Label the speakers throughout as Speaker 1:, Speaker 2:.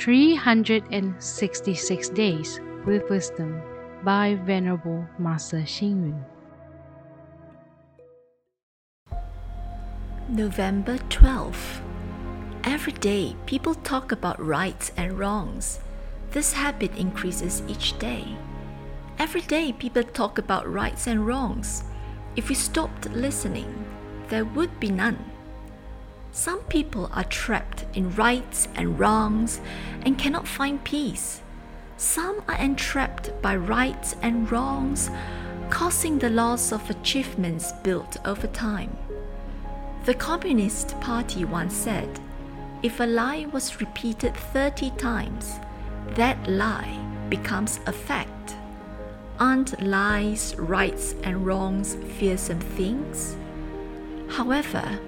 Speaker 1: 366 Days with Wisdom by Venerable Master Xing Yun.
Speaker 2: November 12th. Every day, people talk about rights and wrongs. This habit increases each day. Every day, people talk about rights and wrongs. If we stopped listening, there would be none. Some people are trapped in rights and wrongs and cannot find peace. Some are entrapped by rights and wrongs, causing the loss of achievements built over time. The Communist Party once said, if a lie was repeated 30 times, that lie becomes a fact. Aren't lies, rights, and wrongs fearsome things? However,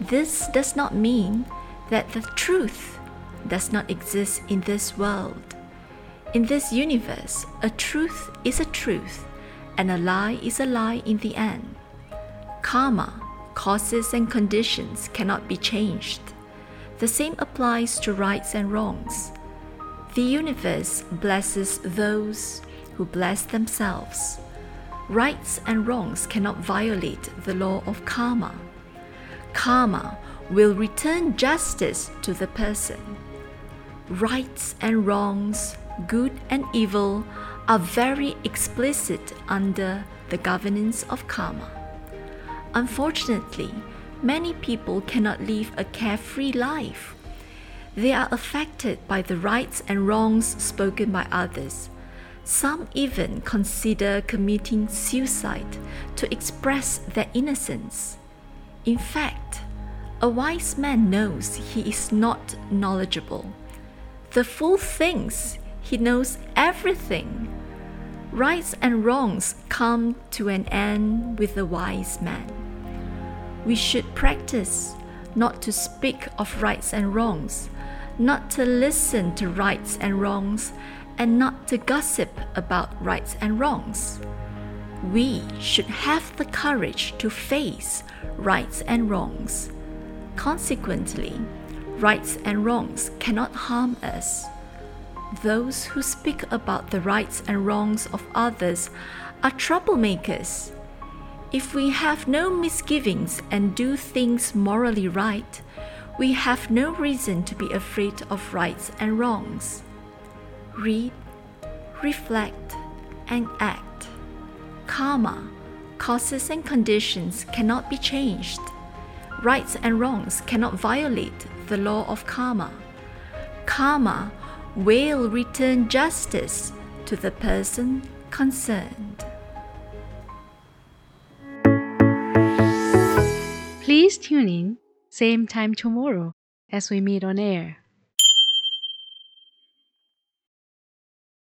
Speaker 2: this does not mean that the truth does not exist in this world. In this universe, a truth is a truth, and a lie is a lie in the end. Karma, causes, and conditions cannot be changed. The same applies to rights and wrongs. The universe blesses those who bless themselves. Rights and wrongs cannot violate the law of karma karma will return justice to the person. Rights and wrongs, good and evil, are very explicit under the governance of karma. Unfortunately, many people cannot live a carefree life. They are affected by the rights and wrongs spoken by others. Some even consider committing suicide to express their innocence. In fact, a wise man knows he is not knowledgeable. The fool thinks he knows everything. Rights and wrongs come to an end with the wise man. We should practice not to speak of rights and wrongs, not to listen to rights and wrongs, and not to gossip about rights and wrongs we should have the courage to face rights and wrongs. Consequently, rights and wrongs cannot harm us. Those who speak about the rights and wrongs of others are troublemakers. If we have no misgivings and do things morally right, we have no reason to be afraid of rights and wrongs. Read, reflect, and act karma, causes and conditions cannot be changed. Rights and wrongs cannot violate the law of karma. Karma will return justice to the person concerned.
Speaker 1: Please tune in, same time tomorrow as we meet on air.